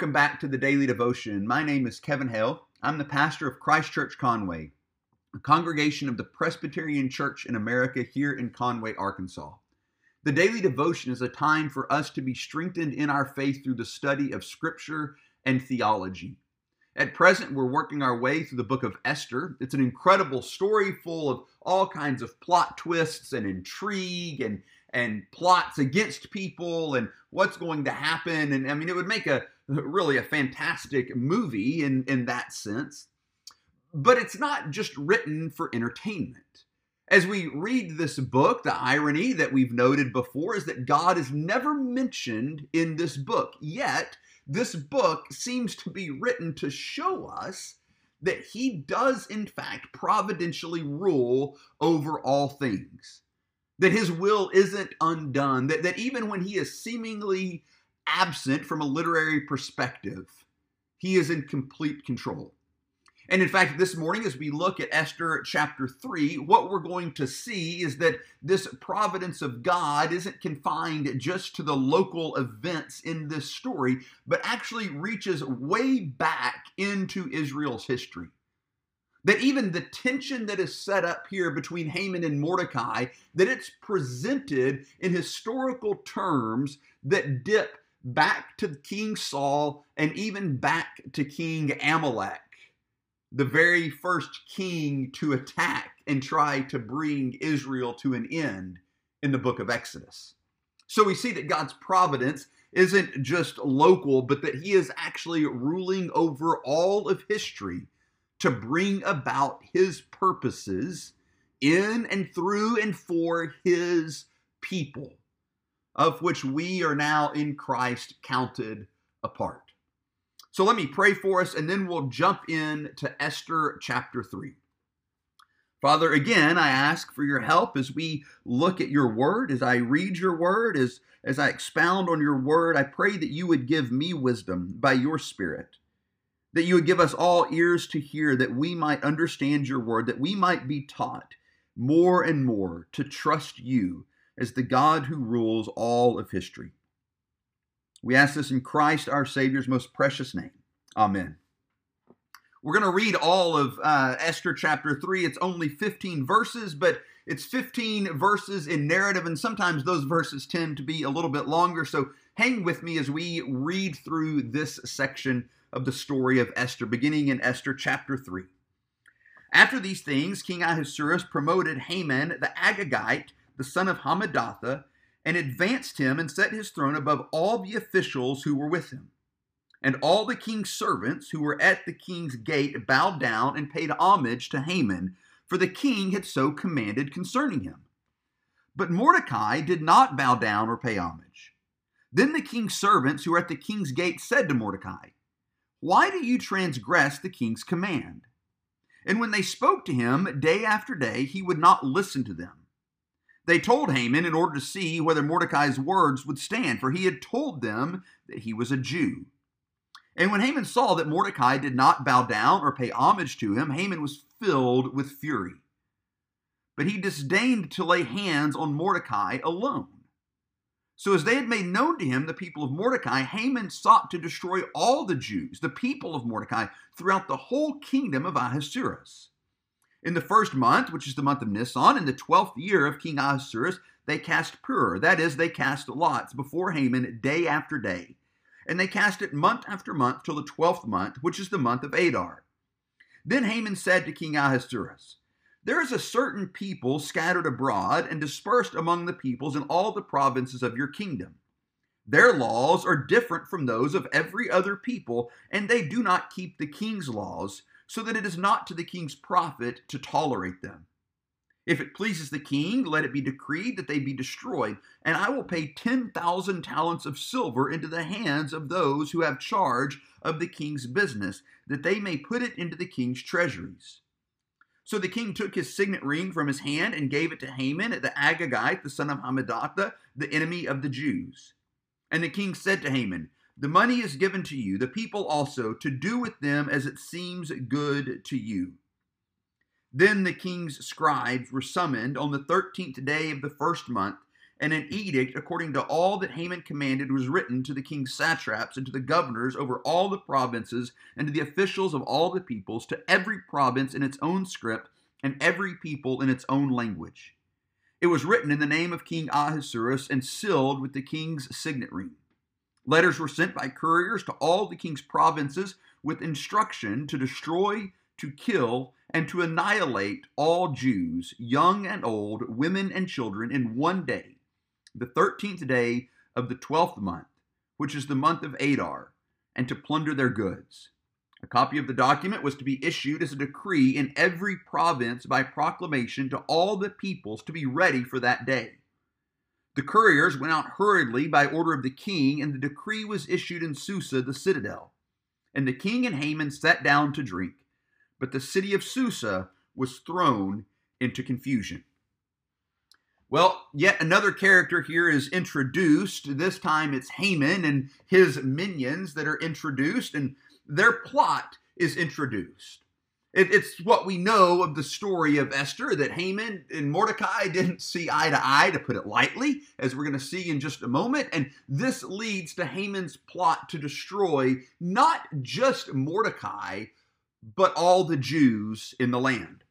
Welcome back to the Daily Devotion. My name is Kevin Hale. I'm the pastor of Christ Church Conway, a congregation of the Presbyterian Church in America here in Conway, Arkansas. The Daily Devotion is a time for us to be strengthened in our faith through the study of Scripture and theology. At present, we're working our way through the book of Esther. It's an incredible story full of all kinds of plot twists and intrigue and, and plots against people and what's going to happen. And I mean, it would make a really a fantastic movie in, in that sense. But it's not just written for entertainment. As we read this book, the irony that we've noted before is that God is never mentioned in this book. Yet, this book seems to be written to show us that he does, in fact, providentially rule over all things. That his will isn't undone, that, that even when he is seemingly absent from a literary perspective. He is in complete control. And in fact, this morning, as we look at Esther chapter 3, what we're going to see is that this providence of God isn't confined just to the local events in this story, but actually reaches way back into Israel's history. That even the tension that is set up here between Haman and Mordecai, that it's presented in historical terms that dip back to King Saul and even back to King Amalek, the very first king to attack and try to bring Israel to an end in the book of Exodus. So we see that God's providence isn't just local, but that He is actually ruling over all of history to bring about His purposes in and through and for His people of which we are now in Christ counted apart. So let me pray for us, and then we'll jump in to Esther chapter 3. Father, again, I ask for your help as we look at your word, as I read your word, as, as I expound on your word. I pray that you would give me wisdom by your Spirit, that you would give us all ears to hear, that we might understand your word, that we might be taught more and more to trust you as the God who rules all of history. We ask this in Christ our Savior's most precious name. Amen. We're going to read all of uh, Esther chapter 3. It's only 15 verses, but it's 15 verses in narrative, and sometimes those verses tend to be a little bit longer. So hang with me as we read through this section of the story of Esther, beginning in Esther chapter 3. After these things, King Ahasuerus promoted Haman the Agagite the son of Hammedatha, and advanced him and set his throne above all the officials who were with him. And all the king's servants who were at the king's gate bowed down and paid homage to Haman, for the king had so commanded concerning him. But Mordecai did not bow down or pay homage. Then the king's servants who were at the king's gate said to Mordecai, Why do you transgress the king's command? And when they spoke to him day after day, he would not listen to them. They told Haman in order to see whether Mordecai's words would stand, for he had told them that he was a Jew. And when Haman saw that Mordecai did not bow down or pay homage to him, Haman was filled with fury. But he disdained to lay hands on Mordecai alone. So, as they had made known to him the people of Mordecai, Haman sought to destroy all the Jews, the people of Mordecai, throughout the whole kingdom of Ahasuerus. In the first month, which is the month of Nisan, in the twelfth year of King Ahasuerus, they cast pur, that is, they cast lots before Haman day after day. And they cast it month after month till the twelfth month, which is the month of Adar. Then Haman said to King Ahasuerus, There is a certain people scattered abroad and dispersed among the peoples in all the provinces of your kingdom. Their laws are different from those of every other people, and they do not keep the king's laws so that it is not to the king's profit to tolerate them. If it pleases the king, let it be decreed that they be destroyed, and I will pay 10,000 talents of silver into the hands of those who have charge of the king's business, that they may put it into the king's treasuries. So the king took his signet ring from his hand and gave it to Haman, the Agagite, the son of Hammedatha, the enemy of the Jews. And the king said to Haman, the money is given to you, the people also, to do with them as it seems good to you. Then the king's scribes were summoned on the thirteenth day of the first month, and an edict according to all that Haman commanded was written to the king's satraps and to the governors over all the provinces and to the officials of all the peoples, to every province in its own script and every people in its own language. It was written in the name of King Ahasuerus and sealed with the king's signet ring. Letters were sent by couriers to all the king's provinces with instruction to destroy, to kill, and to annihilate all Jews, young and old, women and children, in one day the thirteenth day of the twelfth month, which is the month of Adar, and to plunder their goods. A copy of the document was to be issued as a decree in every province by proclamation to all the peoples to be ready for that day. The couriers went out hurriedly by order of the king, and the decree was issued in Susa, the citadel. And the king and Haman sat down to drink, but the city of Susa was thrown into confusion. Well, yet another character here is introduced. This time it's Haman and his minions that are introduced, and their plot is introduced. It, it's what we know of the story of Esther that Haman and Mordecai didn't see eye to eye, to put it lightly, as we're going to see in just a moment. And this leads to Haman's plot to destroy not just Mordecai, but all the Jews in the land.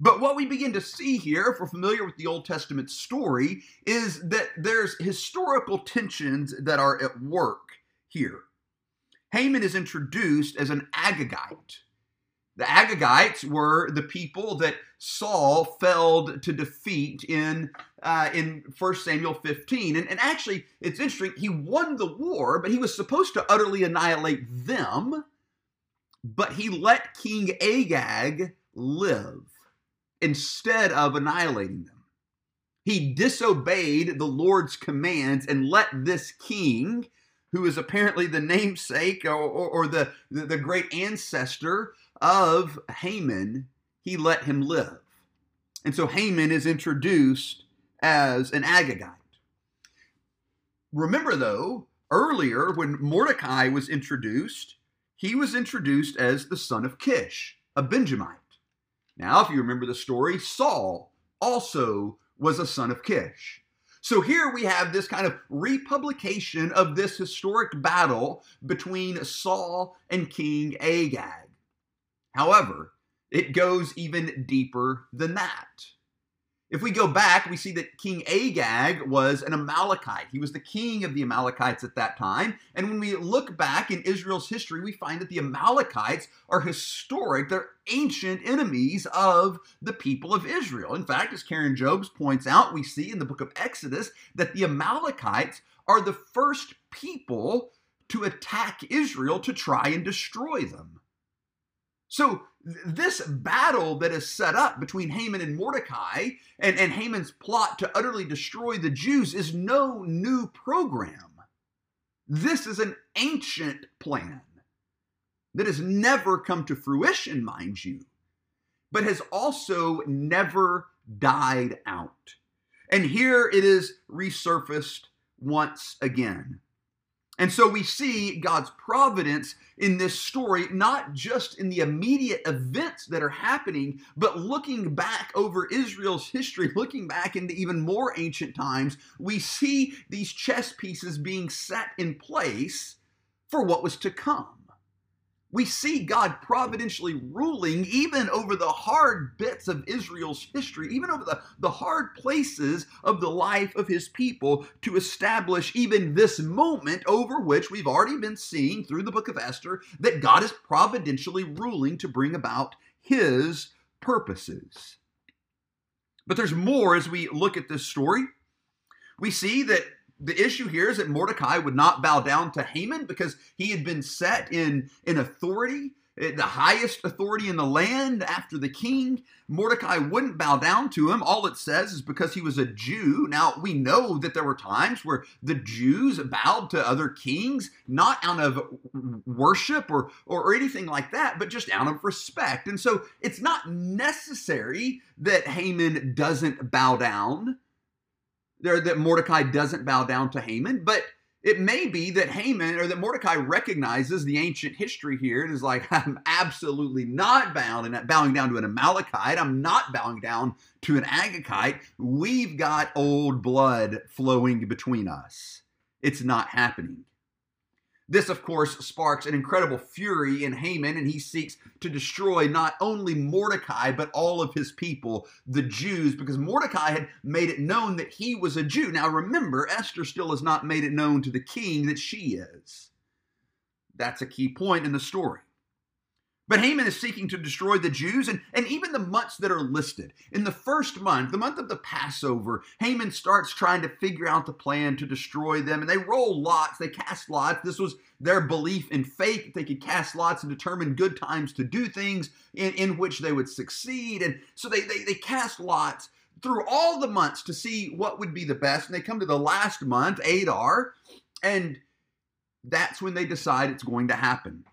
But what we begin to see here, if we're familiar with the Old Testament story, is that there's historical tensions that are at work here. Haman is introduced as an Agagite. The Agagites were the people that Saul failed to defeat in uh, in 1 Samuel 15. And, and actually, it's interesting, he won the war, but he was supposed to utterly annihilate them, but he let King Agag live instead of annihilating them. He disobeyed the Lord's commands and let this king, who is apparently the namesake or, or, or the, the, the great ancestor of Haman, he let him live. And so Haman is introduced as an Agagite. Remember, though, earlier when Mordecai was introduced, he was introduced as the son of Kish, a Benjamite. Now, if you remember the story, Saul also was a son of Kish. So here we have this kind of republication of this historic battle between Saul and King Agag. However, it goes even deeper than that. If we go back, we see that King Agag was an Amalekite. He was the king of the Amalekites at that time. And when we look back in Israel's history, we find that the Amalekites are historic, they're ancient enemies of the people of Israel. In fact, as Karen Jobes points out, we see in the book of Exodus that the Amalekites are the first people to attack Israel to try and destroy them. So this battle that is set up between Haman and Mordecai and, and Haman's plot to utterly destroy the Jews is no new program. This is an ancient plan that has never come to fruition, mind you, but has also never died out. And here it is resurfaced once again. And so we see God's providence in this story, not just in the immediate events that are happening, but looking back over Israel's history, looking back into even more ancient times, we see these chess pieces being set in place for what was to come we see God providentially ruling even over the hard bits of Israel's history, even over the, the hard places of the life of his people to establish even this moment over which we've already been seeing through the book of Esther that God is providentially ruling to bring about his purposes. But there's more as we look at this story. We see that the issue here is that Mordecai would not bow down to Haman because he had been set in, in authority, eh, the highest authority in the land after the king. Mordecai wouldn't bow down to him. All it says is because he was a Jew. Now, we know that there were times where the Jews bowed to other kings, not out of worship or, or, or anything like that, but just out of respect. And so it's not necessary that Haman doesn't bow down there that Mordecai doesn't bow down to Haman, but it may be that Haman or that Mordecai recognizes the ancient history here and is like, I'm absolutely not bound and uh, bowing down to an Amalekite. I'm not bowing down to an Agagite. We've got old blood flowing between us. It's not happening. This, of course, sparks an incredible fury in Haman, and he seeks to destroy not only Mordecai, but all of his people, the Jews, because Mordecai had made it known that he was a Jew. Now, remember, Esther still has not made it known to the king that she is. That's a key point in the story. But Haman is seeking to destroy the Jews and, and even the months that are listed. In the first month, the month of the Passover, Haman starts trying to figure out the plan to destroy them. And they roll lots, they cast lots. This was their belief in fate. They could cast lots and determine good times to do things in, in which they would succeed. And so they, they, they cast lots through all the months to see what would be the best. And they come to the last month, Adar, and that's when they decide it's going to happen.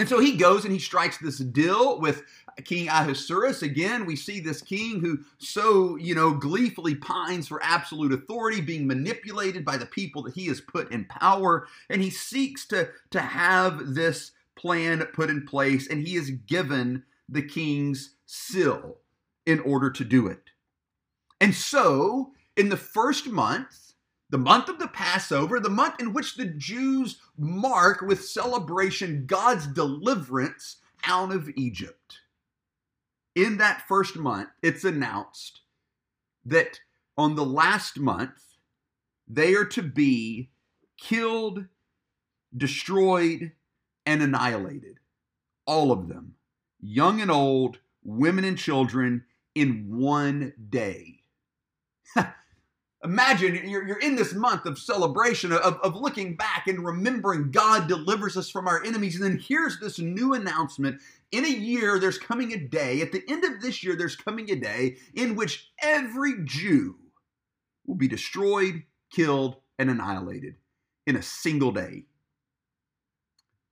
And so he goes and he strikes this deal with King Ahasuerus. Again, we see this king who so, you know, gleefully pines for absolute authority, being manipulated by the people that he has put in power. And he seeks to, to have this plan put in place, and he is given the king's seal in order to do it. And so, in the first month, the month of the Passover, the month in which the Jews mark with celebration God's deliverance out of Egypt. In that first month, it's announced that on the last month, they are to be killed, destroyed, and annihilated. All of them, young and old, women and children, in one day. Imagine you're, you're in this month of celebration, of, of looking back and remembering God delivers us from our enemies. And then here's this new announcement. In a year, there's coming a day, at the end of this year, there's coming a day in which every Jew will be destroyed, killed, and annihilated in a single day.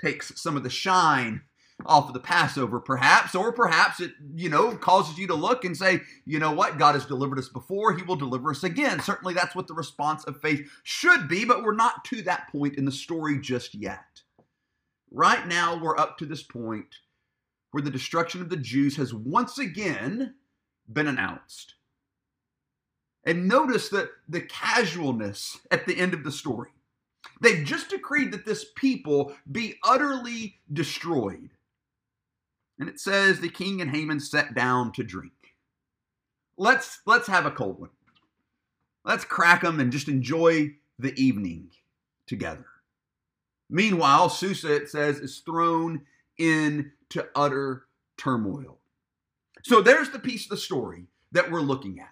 Takes some of the shine off of the Passover, perhaps, or perhaps it, you know, causes you to look and say, you know what, God has delivered us before, He will deliver us again. Certainly that's what the response of faith should be, but we're not to that point in the story just yet. Right now, we're up to this point where the destruction of the Jews has once again been announced. And notice that the casualness at the end of the story. They've just decreed that this people be utterly destroyed. And it says the king and Haman sat down to drink. Let's let's have a cold one. Let's crack them and just enjoy the evening together. Meanwhile, Susa, it says, is thrown into utter turmoil. So there's the piece of the story that we're looking at.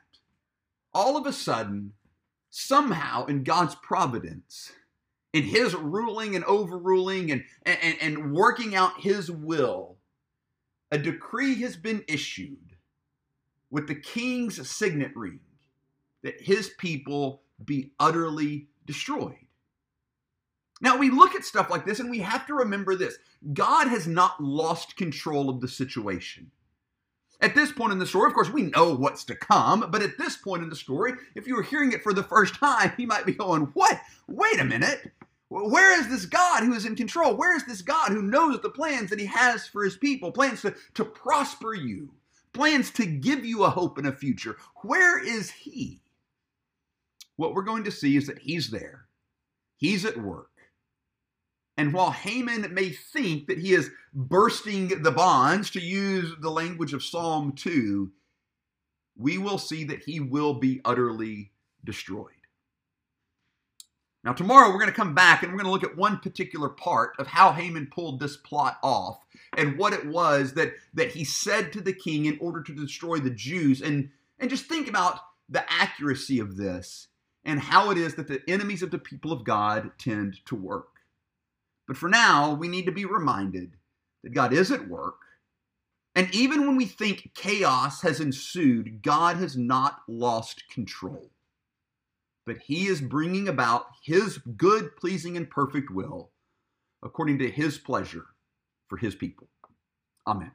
All of a sudden, somehow in God's providence, in his ruling and overruling and, and, and working out his will, a decree has been issued with the king's signet ring that his people be utterly destroyed. Now, we look at stuff like this and we have to remember this God has not lost control of the situation. At this point in the story, of course, we know what's to come, but at this point in the story, if you were hearing it for the first time, you might be going, What? Wait a minute. Where is this God who is in control? Where is this God who knows the plans that he has for his people? Plans to, to prosper you, plans to give you a hope and a future. Where is he? What we're going to see is that he's there, he's at work. And while Haman may think that he is bursting the bonds, to use the language of Psalm 2, we will see that he will be utterly destroyed. Now, tomorrow we're going to come back and we're going to look at one particular part of how Haman pulled this plot off and what it was that, that he said to the king in order to destroy the Jews. And, and just think about the accuracy of this and how it is that the enemies of the people of God tend to work. But for now, we need to be reminded that God is at work. And even when we think chaos has ensued, God has not lost control but he is bringing about his good, pleasing, and perfect will according to his pleasure for his people. Amen.